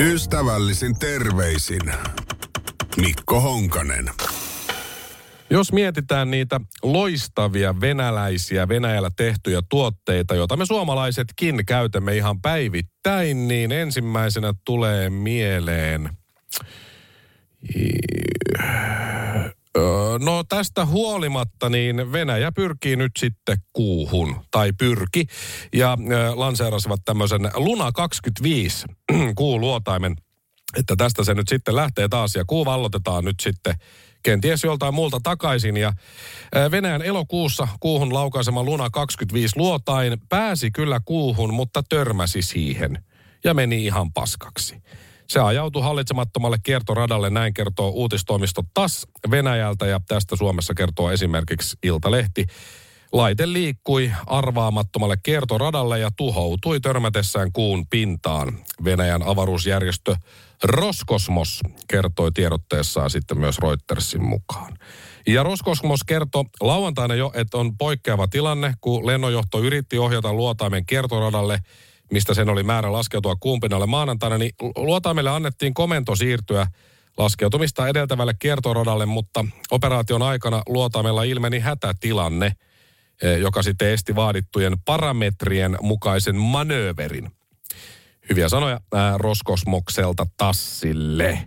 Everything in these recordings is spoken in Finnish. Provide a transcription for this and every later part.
Ystävällisin terveisin Mikko Honkanen. Jos mietitään niitä loistavia venäläisiä Venäjällä tehtyjä tuotteita, joita me suomalaisetkin käytämme ihan päivittäin, niin ensimmäisenä tulee mieleen... No tästä huolimatta niin Venäjä pyrkii nyt sitten kuuhun, tai pyrki, ja lanseerasivat tämmöisen Luna 25 kuuluotaimen, että tästä se nyt sitten lähtee taas, ja kuu vallotetaan nyt sitten kenties joltain muulta takaisin. Ja Venäjän elokuussa kuuhun laukaisema Luna 25 luotain pääsi kyllä kuuhun, mutta törmäsi siihen ja meni ihan paskaksi. Se ajautui hallitsemattomalle kiertoradalle, näin kertoo uutistoimisto TAS Venäjältä ja tästä Suomessa kertoo esimerkiksi Iltalehti. Laite liikkui arvaamattomalle kiertoradalle ja tuhoutui törmätessään kuun pintaan. Venäjän avaruusjärjestö Roskosmos kertoi tiedotteessaan sitten myös Reutersin mukaan. Ja Roskosmos kertoi lauantaina jo, että on poikkeava tilanne, kun lennonjohto yritti ohjata luotaimen kiertoradalle, mistä sen oli määrä laskeutua kuumpinalle maanantaina, niin luotaimelle annettiin komento siirtyä laskeutumista edeltävälle kiertoradalle, mutta operaation aikana luotaimella ilmeni hätätilanne, eh, joka sitten esti vaadittujen parametrien mukaisen manööverin. Hyviä sanoja ää, Roskosmokselta Tassille.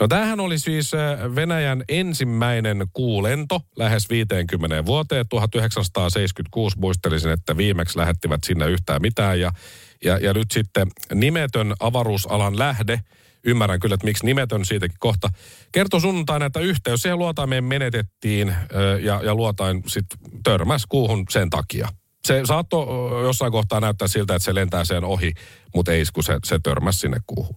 No tämähän oli siis Venäjän ensimmäinen kuulento lähes 50 vuoteen. 1976 muistelisin, että viimeksi lähettivät sinne yhtään mitään. Ja, ja, ja nyt sitten nimetön avaruusalan lähde, ymmärrän kyllä, että miksi nimetön siitäkin kohta, kertoi sunnuntaina, että yhteys siihen luotaimeen menetettiin ja, ja luotain sitten törmäsi kuuhun sen takia. Se saattoi jossain kohtaa näyttää siltä, että se lentää sen ohi, mutta ei kun se, se törmäsi sinne kuuhun.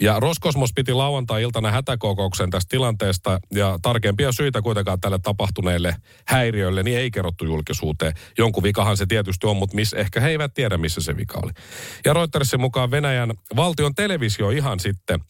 Ja Roskosmos piti lauantai-iltana hätäkokouksen tästä tilanteesta ja tarkempia syitä kuitenkaan tälle tapahtuneelle häiriölle niin ei kerrottu julkisuuteen. Jonkun vikahan se tietysti on, mutta miss, ehkä he eivät tiedä, missä se vika oli. Ja Reutersin mukaan Venäjän valtion televisio ihan sitten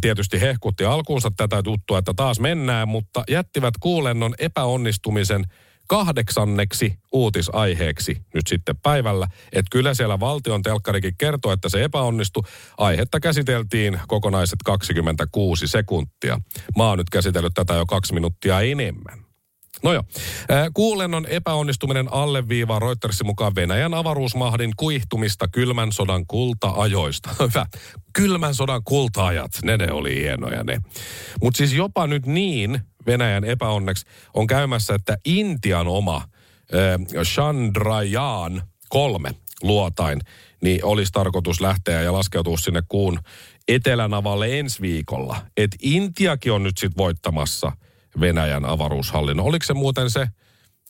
tietysti hehkutti alkuunsa tätä tuttua, että taas mennään, mutta jättivät kuulennon epäonnistumisen – kahdeksanneksi uutisaiheeksi nyt sitten päivällä. Että kyllä siellä valtion telkkarikin kertoo, että se epäonnistui. Aihetta käsiteltiin kokonaiset 26 sekuntia. Mä oon nyt käsitellyt tätä jo kaksi minuuttia enemmän. No joo. Kuulennon epäonnistuminen alleviivaa Reutersin mukaan Venäjän avaruusmahdin kuihtumista kylmän sodan kulta-ajoista. Hyvä. Kylmän sodan kulta-ajat, ne ne oli hienoja ne. Mutta siis jopa nyt niin, Venäjän epäonneksi on käymässä, että Intian oma äh, Chandrayaan kolme luotain, niin olisi tarkoitus lähteä ja laskeutua sinne kuun etelänavalle ensi viikolla. Että Intiakin on nyt sitten voittamassa Venäjän avaruushallinnon. Oliko se muuten se,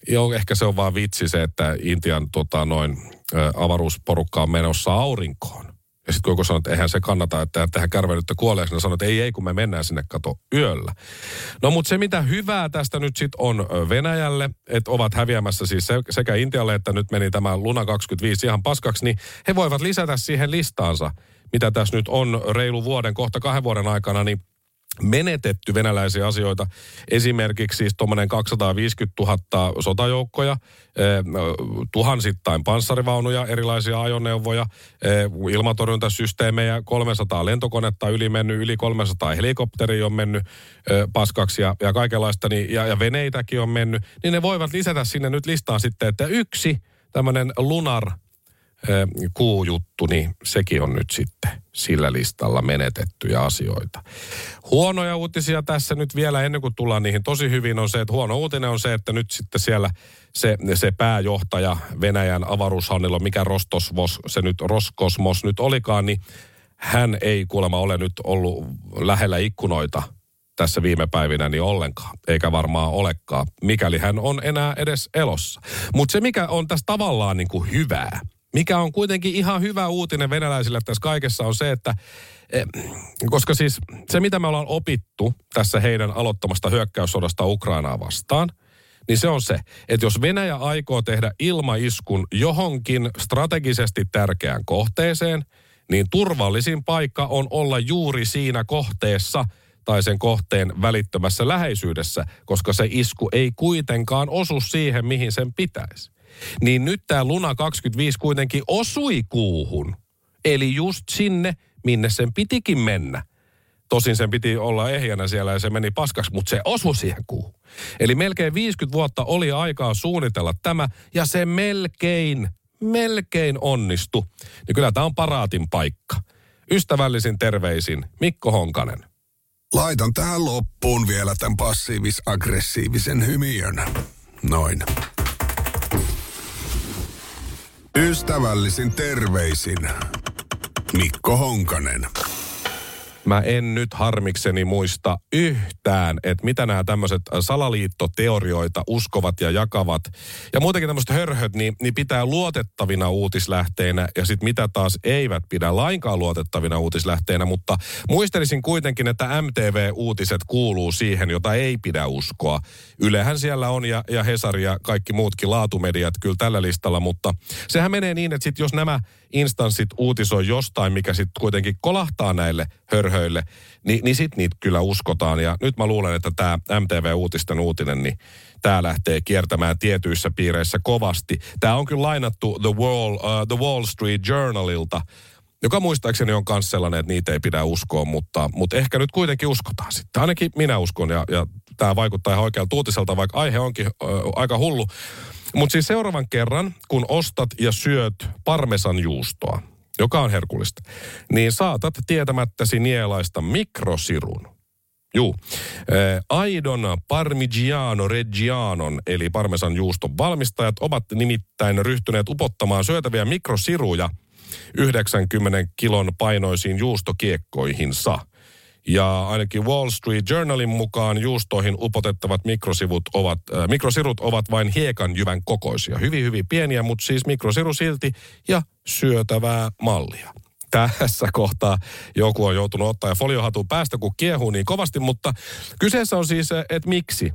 joo ehkä se on vaan vitsi se, että Intian tota, noin, ä, avaruusporukka on menossa aurinkoon. Ja sitten kun joku sanoo, että eihän se kannata, että tähän kärvelyttä kuolee, niin sanoo, että ei, ei, kun me mennään sinne kato yöllä. No mutta se mitä hyvää tästä nyt sitten on Venäjälle, että ovat häviämässä siis sekä Intialle, että nyt meni tämä Luna 25 ihan paskaksi, niin he voivat lisätä siihen listaansa, mitä tässä nyt on reilu vuoden, kohta kahden vuoden aikana, niin menetetty venäläisiä asioita. Esimerkiksi siis tuommoinen 250 000 sotajoukkoja, eh, tuhansittain panssarivaunuja, erilaisia ajoneuvoja, eh, ilmatorjuntasysteemejä, 300 lentokonetta yli mennyt, yli 300 helikopteria on mennyt eh, paskaksi ja, ja kaikenlaista, niin, ja, ja veneitäkin on mennyt, niin ne voivat lisätä sinne nyt listaan sitten, että yksi tämmöinen lunar kuujuttu, niin sekin on nyt sitten sillä listalla menetettyjä asioita. Huonoja uutisia tässä nyt vielä ennen kuin tullaan niihin tosi hyvin on se, että huono uutinen on se, että nyt sitten siellä se, se pääjohtaja Venäjän avaruushannilla, mikä Rostosvos, se nyt Roskosmos nyt olikaan, niin hän ei kuulemma ole nyt ollut lähellä ikkunoita tässä viime päivinä niin ollenkaan, eikä varmaan olekaan, mikäli hän on enää edes elossa. Mutta se, mikä on tässä tavallaan niin kuin hyvää, mikä on kuitenkin ihan hyvä uutinen venäläisille tässä kaikessa on se, että eh, koska siis se mitä me ollaan opittu tässä heidän aloittamasta hyökkäyssodasta Ukrainaa vastaan, niin se on se, että jos Venäjä aikoo tehdä ilmaiskun johonkin strategisesti tärkeään kohteeseen, niin turvallisin paikka on olla juuri siinä kohteessa tai sen kohteen välittömässä läheisyydessä, koska se isku ei kuitenkaan osu siihen, mihin sen pitäisi. Niin nyt tämä Luna 25 kuitenkin osui kuuhun. Eli just sinne, minne sen pitikin mennä. Tosin sen piti olla ehjänä siellä ja se meni paskaksi, mutta se osui siihen kuuhun. Eli melkein 50 vuotta oli aikaa suunnitella tämä ja se melkein, melkein onnistu. Niin kyllä tämä on paraatin paikka. Ystävällisin terveisin Mikko Honkanen. Laitan tähän loppuun vielä tämän passiivis-aggressiivisen hymiön. Noin. Ystävällisin terveisin Mikko Honkanen mä en nyt harmikseni muista yhtään, että mitä nämä tämmöiset salaliittoteorioita uskovat ja jakavat. Ja muutenkin tämmöiset hörhöt, niin, niin pitää luotettavina uutislähteinä ja sitten mitä taas eivät pidä lainkaan luotettavina uutislähteinä. Mutta muistelisin kuitenkin, että MTV-uutiset kuuluu siihen, jota ei pidä uskoa. Ylehän siellä on ja, ja Hesari ja kaikki muutkin laatumediat kyllä tällä listalla, mutta sehän menee niin, että sit jos nämä instanssit uutisoi jostain, mikä sitten kuitenkin kolahtaa näille hörhöille, niin, niin sitten niitä kyllä uskotaan. Ja nyt mä luulen, että tämä MTV-uutisten uutinen, niin tämä lähtee kiertämään tietyissä piireissä kovasti. Tämä on kyllä lainattu The Wall, uh, The Wall Street Journalilta, joka muistaakseni on myös sellainen, että niitä ei pidä uskoa, mutta, mutta ehkä nyt kuitenkin uskotaan sitten. Ainakin minä uskon ja, ja tämä vaikuttaa ihan oikealta uutiselta, vaikka aihe onkin ö, aika hullu. Mutta siis seuraavan kerran, kun ostat ja syöt parmesan juustoa, joka on herkullista, niin saatat tietämättäsi nielaista mikrosirun. Juu. Aidon Parmigiano Reggianon, eli parmesan juuston valmistajat, ovat nimittäin ryhtyneet upottamaan syötäviä mikrosiruja 90 kilon painoisiin juustokiekkoihinsa – ja ainakin Wall Street Journalin mukaan juustoihin upotettavat mikrosivut ovat, äh, mikrosirut ovat vain hiekan jyvän kokoisia. Hyvin, hyvin pieniä, mutta siis mikrosiru silti ja syötävää mallia. Tässä kohtaa joku on joutunut ottaa ja foliohatun päästä, kun kiehuu niin kovasti, mutta kyseessä on siis, äh, että miksi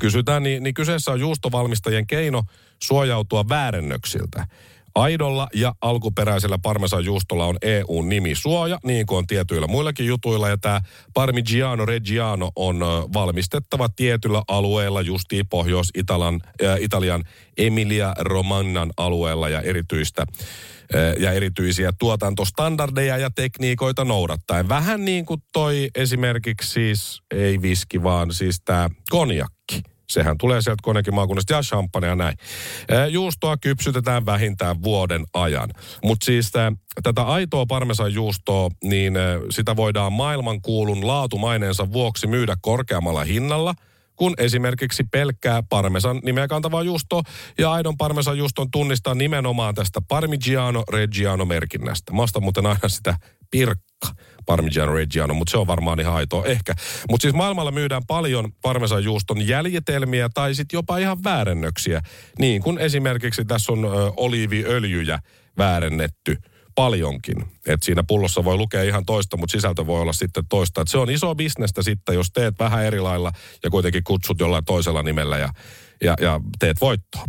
kysytään, niin, niin kyseessä on juustovalmistajien keino suojautua väärennöksiltä. Aidolla ja alkuperäisellä parmesan juustolla on EU-nimi suoja, niin kuin on tietyillä muillakin jutuilla. Ja tämä Parmigiano Reggiano on valmistettava tietyllä alueella, justiin Pohjois-Italian äh, Italian Emilia Romannan alueella ja erityistä ja erityisiä tuotantostandardeja ja tekniikoita noudattaen. Vähän niin kuin toi esimerkiksi siis, ei viski, vaan siis tämä konjakki Sehän tulee sieltä konekin maakunnasta ja champagne ja näin. Juustoa kypsytetään vähintään vuoden ajan. Mutta siis tätä aitoa parmesan juustoa, niin sitä voidaan maailmankuulun laatumaineensa vuoksi myydä korkeammalla hinnalla – kun esimerkiksi pelkkää parmesan nimeä kantavaa juustoa ja aidon parmesan juuston tunnistaa nimenomaan tästä Parmigiano Reggiano merkinnästä. Mä muuten aina sitä pirkka Parmigiano Reggiano, mutta se on varmaan ihan aitoa ehkä. Mutta siis maailmalla myydään paljon parmesan juuston jäljitelmiä tai sitten jopa ihan väärennöksiä. Niin kuin esimerkiksi tässä on ö, oliiviöljyjä väärennetty paljonkin. että siinä pullossa voi lukea ihan toista, mutta sisältö voi olla sitten toista. Et se on iso bisnestä sitten, jos teet vähän eri lailla ja kuitenkin kutsut jollain toisella nimellä ja, ja, ja teet voittoa.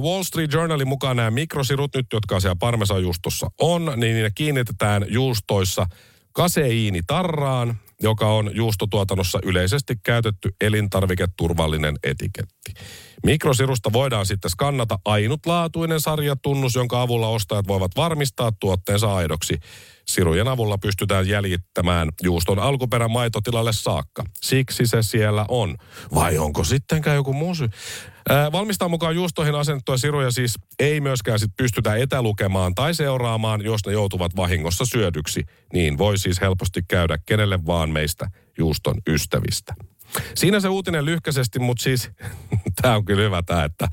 Wall Street Journalin mukaan nämä mikrosirut nyt, jotka siellä parmesanjuustossa on, niin ne kiinnitetään juustoissa kaseiinitarraan, joka on juustotuotannossa yleisesti käytetty elintarviketurvallinen etiketti. Mikrosirusta voidaan sitten skannata ainutlaatuinen sarjatunnus, jonka avulla ostajat voivat varmistaa tuotteensa aidoksi. Sirujen avulla pystytään jäljittämään juuston alkuperän maitotilalle saakka. Siksi se siellä on. Vai onko sittenkään joku muu syy? Valmistaa mukaan juustoihin asennettuja siruja siis ei myöskään sit pystytä etälukemaan tai seuraamaan, jos ne joutuvat vahingossa syödyksi. Niin voi siis helposti käydä kenelle vaan meistä juuston ystävistä. Siinä se uutinen lyhkäisesti, mutta siis tämä on kyllä hyvä tämä, että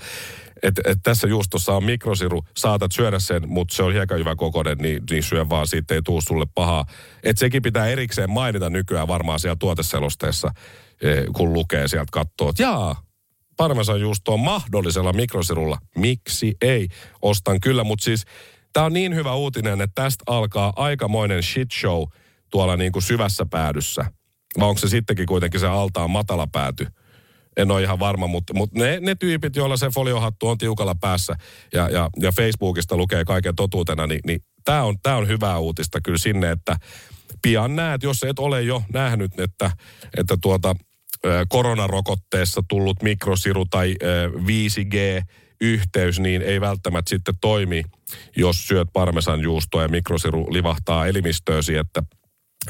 et, et tässä juustossa on mikrosiru, saatat syödä sen, mutta se on hyvä kokoinen, niin, niin syö vaan, siitä ei tuu sulle pahaa. Että sekin pitää erikseen mainita nykyään varmaan siellä tuoteselosteessa, eh, kun lukee sieltä katsoo, että jaa, parmesan on mahdollisella mikrosirulla. Miksi ei? Ostan kyllä, mutta siis tämä on niin hyvä uutinen, että tästä alkaa aikamoinen shit show tuolla niin kuin syvässä päädyssä – vai onko se sittenkin kuitenkin se altaan matala pääty? En ole ihan varma, mutta, mutta ne, ne tyypit, joilla se foliohattu on tiukalla päässä ja, ja, ja Facebookista lukee kaiken totuutena, niin, niin tämä on, on hyvää uutista kyllä sinne, että pian näet, jos et ole jo nähnyt, että, että tuota, koronarokotteessa tullut mikrosiru tai 5G yhteys niin ei välttämättä sitten toimi, jos syöt parmesan juustoa ja mikrosiru livahtaa elimistöösi, että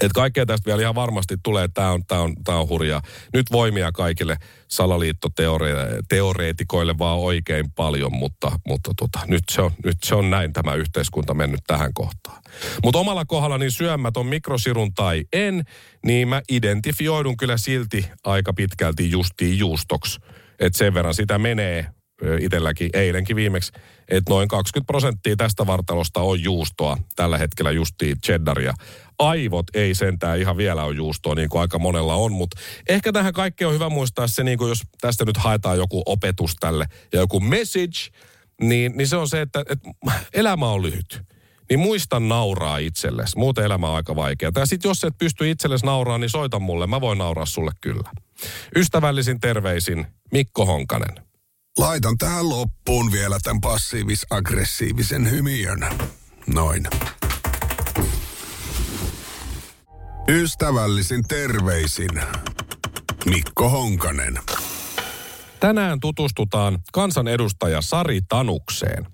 että kaikkea tästä vielä ihan varmasti tulee, tämä on, tää on, tää on hurjaa. Nyt voimia kaikille salaliittoteoreetikoille vaan oikein paljon, mutta, mutta tota, nyt, se on, nyt se on näin tämä yhteiskunta mennyt tähän kohtaan. Mutta omalla kohdalla niin syömätön mikrosirun tai en, niin mä identifioidun kyllä silti aika pitkälti justiin juustoksi. Että sen verran sitä menee itselläkin eilenkin viimeksi, että noin 20 prosenttia tästä vartalosta on juustoa. Tällä hetkellä justiin cheddaria aivot ei sentään ihan vielä ole juustoa, niin kuin aika monella on. Mutta ehkä tähän kaikkeen on hyvä muistaa se, niin kuin jos tästä nyt haetaan joku opetus tälle ja joku message, niin, niin se on se, että, että elämä on lyhyt. Niin muista nauraa itsellesi. Muuten elämä on aika vaikeaa. Ja sitten jos et pysty itsellesi nauraa, niin soita mulle. Mä voin nauraa sulle kyllä. Ystävällisin terveisin Mikko Honkanen. Laitan tähän loppuun vielä tämän passiivis-aggressiivisen hymiön. Noin. Ystävällisin terveisin Mikko Honkanen. Tänään tutustutaan kansanedustaja Sari Tanukseen.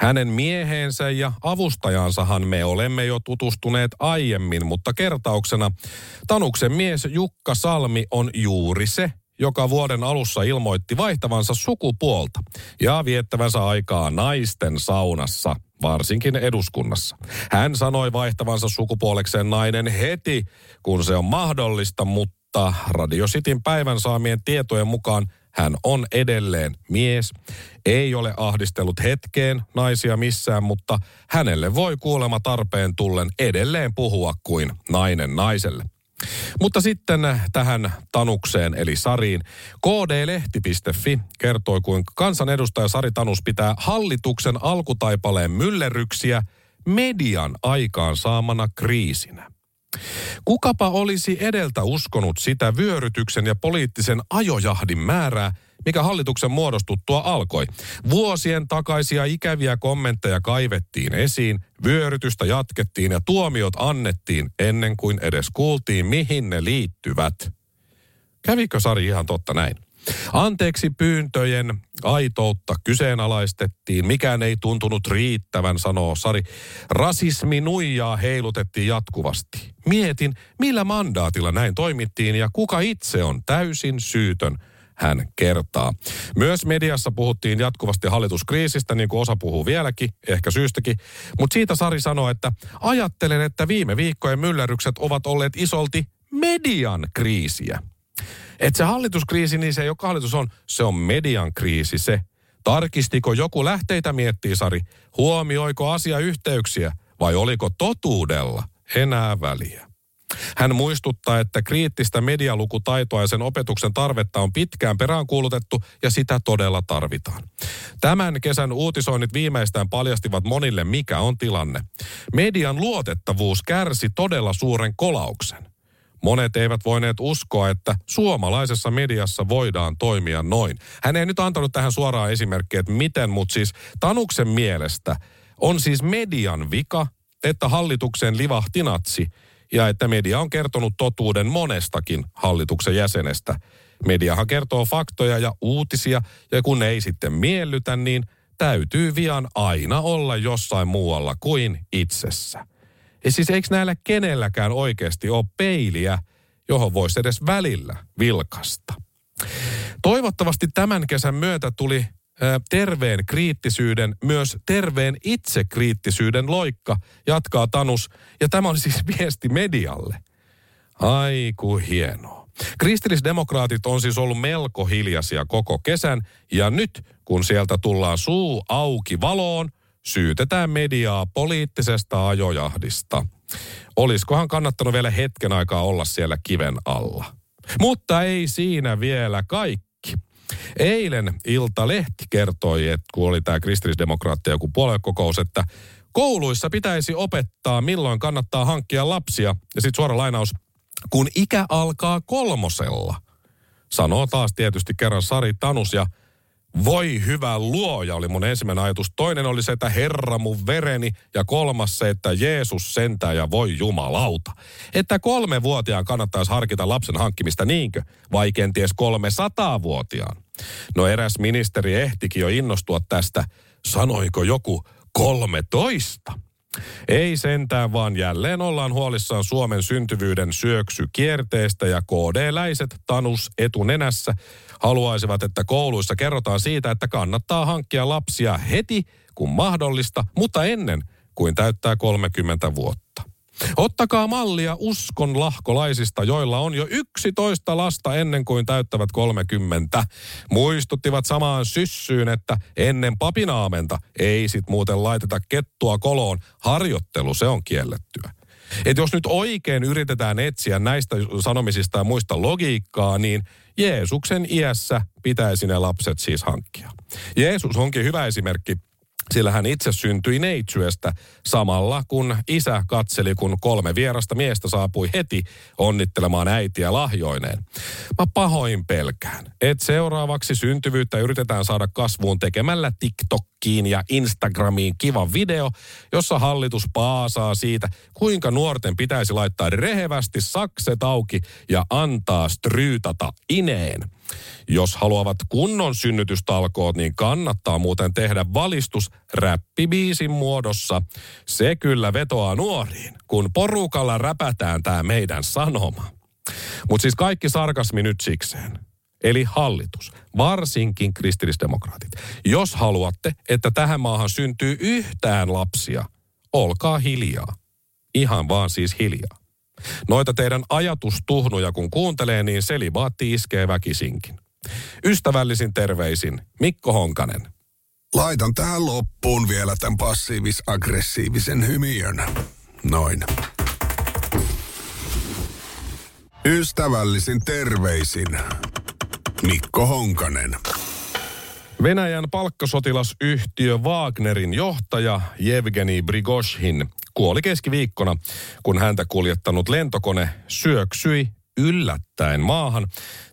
Hänen mieheensä ja avustajansahan me olemme jo tutustuneet aiemmin, mutta kertauksena Tanuksen mies Jukka Salmi on juuri se, joka vuoden alussa ilmoitti vaihtavansa sukupuolta ja viettävänsä aikaa naisten saunassa, varsinkin eduskunnassa. Hän sanoi vaihtavansa sukupuolekseen nainen heti, kun se on mahdollista, mutta Radio Cityn päivän saamien tietojen mukaan hän on edelleen mies. Ei ole ahdistellut hetkeen naisia missään, mutta hänelle voi kuulema tarpeen tullen edelleen puhua kuin nainen naiselle. Mutta sitten tähän Tanukseen eli Sariin. KD-lehti.fi kertoi, kuinka kansanedustaja Sari Tanus pitää hallituksen alkutaipaleen myllerryksiä median aikaan saamana kriisinä. Kukapa olisi edeltä uskonut sitä vyörytyksen ja poliittisen ajojahdin määrää, mikä hallituksen muodostuttua alkoi. Vuosien takaisia ikäviä kommentteja kaivettiin esiin, vyörytystä jatkettiin ja tuomiot annettiin ennen kuin edes kuultiin, mihin ne liittyvät. Kävikö Sari ihan totta näin? Anteeksi pyyntöjen aitoutta kyseenalaistettiin. Mikään ei tuntunut riittävän, sanoo Sari. Rasismi nuijaa heilutettiin jatkuvasti. Mietin, millä mandaatilla näin toimittiin ja kuka itse on täysin syytön – hän kertaa. Myös mediassa puhuttiin jatkuvasti hallituskriisistä, niin kuin osa puhuu vieläkin, ehkä syystäkin. Mutta siitä Sari sanoi, että ajattelen, että viime viikkojen myllerrykset ovat olleet isolti median kriisiä. Että se hallituskriisi, niin se joka hallitus on, se on median kriisi se. Tarkistiko joku lähteitä, miettii Sari. Huomioiko asiayhteyksiä vai oliko totuudella enää väliä? Hän muistuttaa, että kriittistä medialukutaitoa ja sen opetuksen tarvetta on pitkään peräänkuulutettu ja sitä todella tarvitaan. Tämän kesän uutisoinnit viimeistään paljastivat monille, mikä on tilanne. Median luotettavuus kärsi todella suuren kolauksen. Monet eivät voineet uskoa, että suomalaisessa mediassa voidaan toimia noin. Hän ei nyt antanut tähän suoraan esimerkkiä, että miten, mutta siis Tanuksen mielestä on siis median vika, että hallituksen livahti natsi ja että media on kertonut totuuden monestakin hallituksen jäsenestä. Mediahan kertoo faktoja ja uutisia, ja kun ne ei sitten miellytä, niin täytyy vian aina olla jossain muualla kuin itsessä. Ja siis eikö näillä kenelläkään oikeasti ole peiliä, johon voisi edes välillä vilkasta? Toivottavasti tämän kesän myötä tuli terveen kriittisyyden, myös terveen itsekriittisyyden loikka, jatkaa Tanus. Ja tämä oli siis viesti medialle. Aiku hienoa. Kristillisdemokraatit on siis ollut melko hiljaisia koko kesän, ja nyt kun sieltä tullaan suu auki valoon, syytetään mediaa poliittisesta ajojahdista. Oliskohan kannattanut vielä hetken aikaa olla siellä kiven alla? Mutta ei siinä vielä kaikki. Eilen Ilta-lehti kertoi, että kun oli tämä kristillisdemokraatti joku puoluekokous, että kouluissa pitäisi opettaa, milloin kannattaa hankkia lapsia. Ja sitten suora lainaus, kun ikä alkaa kolmosella. Sanoo taas tietysti kerran Sari Tanus ja voi hyvä luoja oli mun ensimmäinen ajatus. Toinen oli se, että Herra mun vereni ja kolmas se, että Jeesus sentää ja voi jumalauta. Että kolme vuotiaan kannattaisi harkita lapsen hankkimista niinkö vai kenties kolme vuotiaan No eräs ministeri ehtikin jo innostua tästä. Sanoiko joku 13? Ei sentään, vaan jälleen ollaan huolissaan Suomen syntyvyyden syöksykierteestä ja KD-läiset Tanus etunenässä haluaisivat, että kouluissa kerrotaan siitä, että kannattaa hankkia lapsia heti kun mahdollista, mutta ennen kuin täyttää 30 vuotta. Ottakaa mallia uskon lahkolaisista, joilla on jo 11 lasta ennen kuin täyttävät 30. Muistuttivat samaan syssyyn, että ennen papinaamenta ei sit muuten laiteta kettua koloon. Harjoittelu, se on kiellettyä. Et jos nyt oikein yritetään etsiä näistä sanomisista ja muista logiikkaa, niin Jeesuksen iässä pitäisi ne lapset siis hankkia. Jeesus onkin hyvä esimerkki sillä hän itse syntyi neitsyöstä samalla kun isä katseli, kun kolme vierasta miestä saapui heti onnittelemaan äitiä lahjoineen. Mä pahoin pelkään, että seuraavaksi syntyvyyttä yritetään saada kasvuun tekemällä TikTokkiin ja Instagramiin kiva video, jossa hallitus paasaa siitä, kuinka nuorten pitäisi laittaa rehevästi sakset auki ja antaa stryytata ineen. Jos haluavat kunnon synnytystalkoot, niin kannattaa muuten tehdä valistus räppibiisin muodossa. Se kyllä vetoaa nuoriin, kun porukalla räpätään tämä meidän sanoma. Mutta siis kaikki sarkasmi nyt sikseen. Eli hallitus, varsinkin kristillisdemokraatit. Jos haluatte, että tähän maahan syntyy yhtään lapsia, olkaa hiljaa. Ihan vaan siis hiljaa. Noita teidän ajatustuhnuja kun kuuntelee, niin selibaatti iskee väkisinkin. Ystävällisin terveisin Mikko Honkanen. Laitan tähän loppuun vielä tämän passiivis-aggressiivisen hymiön. Noin. Ystävällisin terveisin Mikko Honkanen. Venäjän palkkasotilasyhtiö Wagnerin johtaja Jevgeni Brigoshin kuoli keskiviikkona, kun häntä kuljettanut lentokone syöksyi yllättäen maahan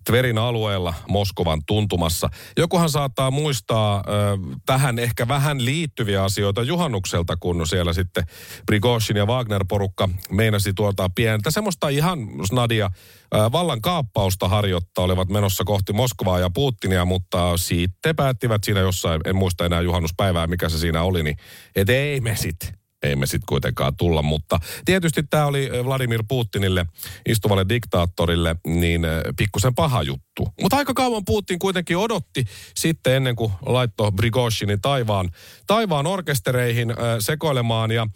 Tverin alueella Moskovan tuntumassa. Jokuhan saattaa muistaa äh, tähän ehkä vähän liittyviä asioita juhannukselta, kun siellä sitten Prigozhin ja Wagner-porukka meinasi tuota pientä semmoista ihan snadia vallan kaappausta harjoittaa, olivat menossa kohti Moskovaa ja Putinia, mutta sitten päättivät siinä jossain, en muista enää juhannuspäivää, mikä se siinä oli, niin et ei me sitten ei me sitten kuitenkaan tulla. Mutta tietysti tämä oli Vladimir Putinille, istuvalle diktaattorille, niin pikkusen paha juttu. Mutta aika kauan Putin kuitenkin odotti sitten ennen kuin laittoi Brigoshinin taivaan, taivaan orkestereihin äh, sekoilemaan. Ja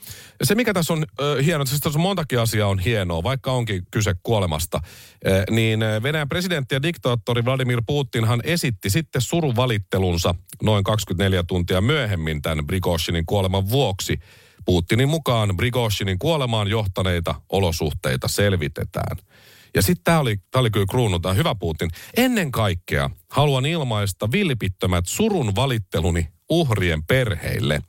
se mikä tässä on äh, hienoa, siis tässä on montakin asiaa on hienoa, vaikka onkin kyse kuolemasta, äh, niin Venäjän presidentti ja diktaattori Vladimir Putinhan esitti sitten surunvalittelunsa noin 24 tuntia myöhemmin tämän Brigoshinin kuoleman vuoksi – Putinin mukaan Brigoshinin kuolemaan johtaneita olosuhteita selvitetään. Ja sitten tämä oli, oli kyllä kruunu, tämä hyvä Putin. Ennen kaikkea haluan ilmaista vilpittömät surun valitteluni uhrien perheille.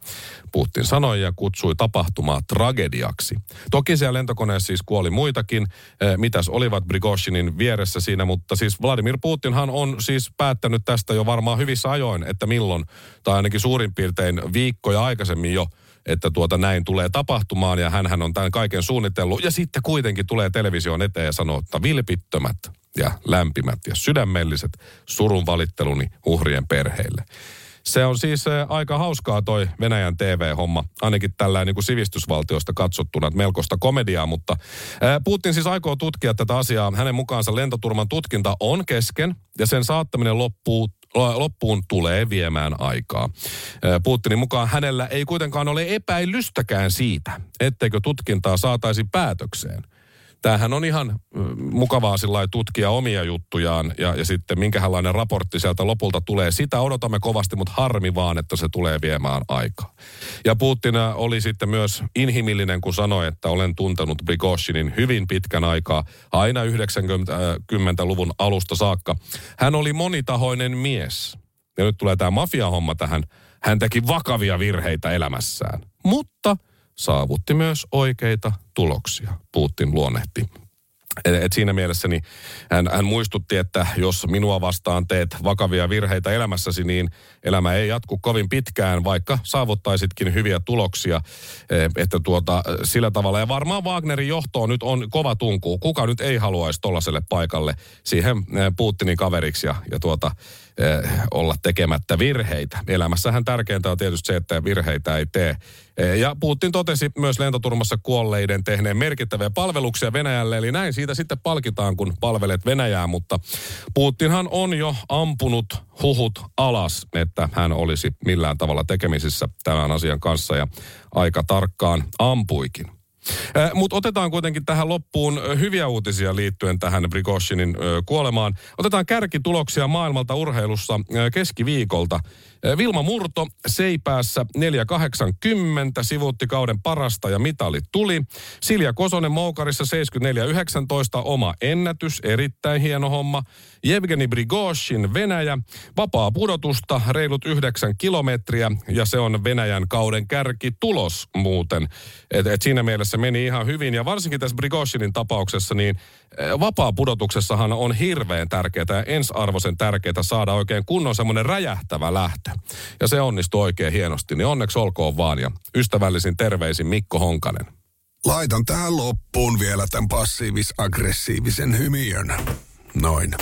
Putin sanoi ja kutsui tapahtumaa tragediaksi. Toki siellä lentokoneessa siis kuoli muitakin, eh, mitäs olivat Brigoshinin vieressä siinä, mutta siis Vladimir Putinhan on siis päättänyt tästä jo varmaan hyvissä ajoin, että milloin, tai ainakin suurin piirtein viikkoja aikaisemmin jo, että tuota näin tulee tapahtumaan ja hän on tämän kaiken suunnitellut. Ja sitten kuitenkin tulee televisioon eteen ja sanoo, että vilpittömät ja lämpimät ja sydämelliset surun valitteluni uhrien perheille. Se on siis äh, aika hauskaa toi Venäjän TV-homma, ainakin tällä niin kuin sivistysvaltiosta katsottuna, että melkoista komediaa, mutta äh, Putin siis aikoo tutkia tätä asiaa. Hänen mukaansa lentoturman tutkinta on kesken ja sen saattaminen loppuu loppuun tulee viemään aikaa. Putinin mukaan hänellä ei kuitenkaan ole epäilystäkään siitä, etteikö tutkintaa saataisi päätökseen – tämähän on ihan mukavaa sillä tutkia omia juttujaan ja, ja sitten minkälainen raportti sieltä lopulta tulee. Sitä odotamme kovasti, mutta harmi vaan, että se tulee viemään aikaa. Ja Putin oli sitten myös inhimillinen, kun sanoi, että olen tuntenut Brigoshinin hyvin pitkän aikaa, aina 90-luvun alusta saakka. Hän oli monitahoinen mies. Ja nyt tulee tämä mafiahomma tähän. Hän teki vakavia virheitä elämässään. Mutta saavutti myös oikeita tuloksia, Putin luonnehti. Et, siinä mielessä niin hän, hän muistutti, että jos minua vastaan teet vakavia virheitä elämässäsi, niin elämä ei jatku kovin pitkään, vaikka saavuttaisitkin hyviä tuloksia. E, että tuota, sillä tavalla. Ja varmaan Wagnerin johtoon nyt on kova tunku. Kuka nyt ei haluaisi tollaiselle paikalle siihen e, Putinin kaveriksi ja, ja tuota, olla tekemättä virheitä. Elämässähän tärkeintä on tietysti se, että virheitä ei tee. Eh, ja Putin totesi myös lentoturmassa kuolleiden tehneen merkittäviä palveluksia Venäjälle, eli näin siitä sitten palkitaan, kun palvelet Venäjää, mutta Putinhan on jo ampunut huhut alas, että hän olisi millään tavalla tekemisissä tämän asian kanssa ja aika tarkkaan ampuikin. Mutta otetaan kuitenkin tähän loppuun hyviä uutisia liittyen tähän Brigoshinin kuolemaan. Otetaan kärkituloksia maailmalta urheilussa keskiviikolta. Vilma Murto Seipäässä 480 sivuutti kauden parasta ja mitali tuli. Silja Kosonen Moukarissa 74-19 oma ennätys, erittäin hieno homma. Jevgeni Brigoshin Venäjä, vapaa pudotusta, reilut 9 kilometriä ja se on Venäjän kauden kärki tulos muuten. Et, et siinä mielessä meni ihan hyvin ja varsinkin tässä Brigoshinin tapauksessa niin vapaa pudotuksessahan on hirveän tärkeää ja ensarvoisen tärkeää saada oikein kunnon semmoinen räjähtävä lähtö. Ja se onnistui oikein hienosti, niin onneksi olkoon vaan ja ystävällisin terveisin Mikko Honkanen. Laitan tähän loppuun vielä tämän passiivis-aggressiivisen hymiön. Noin.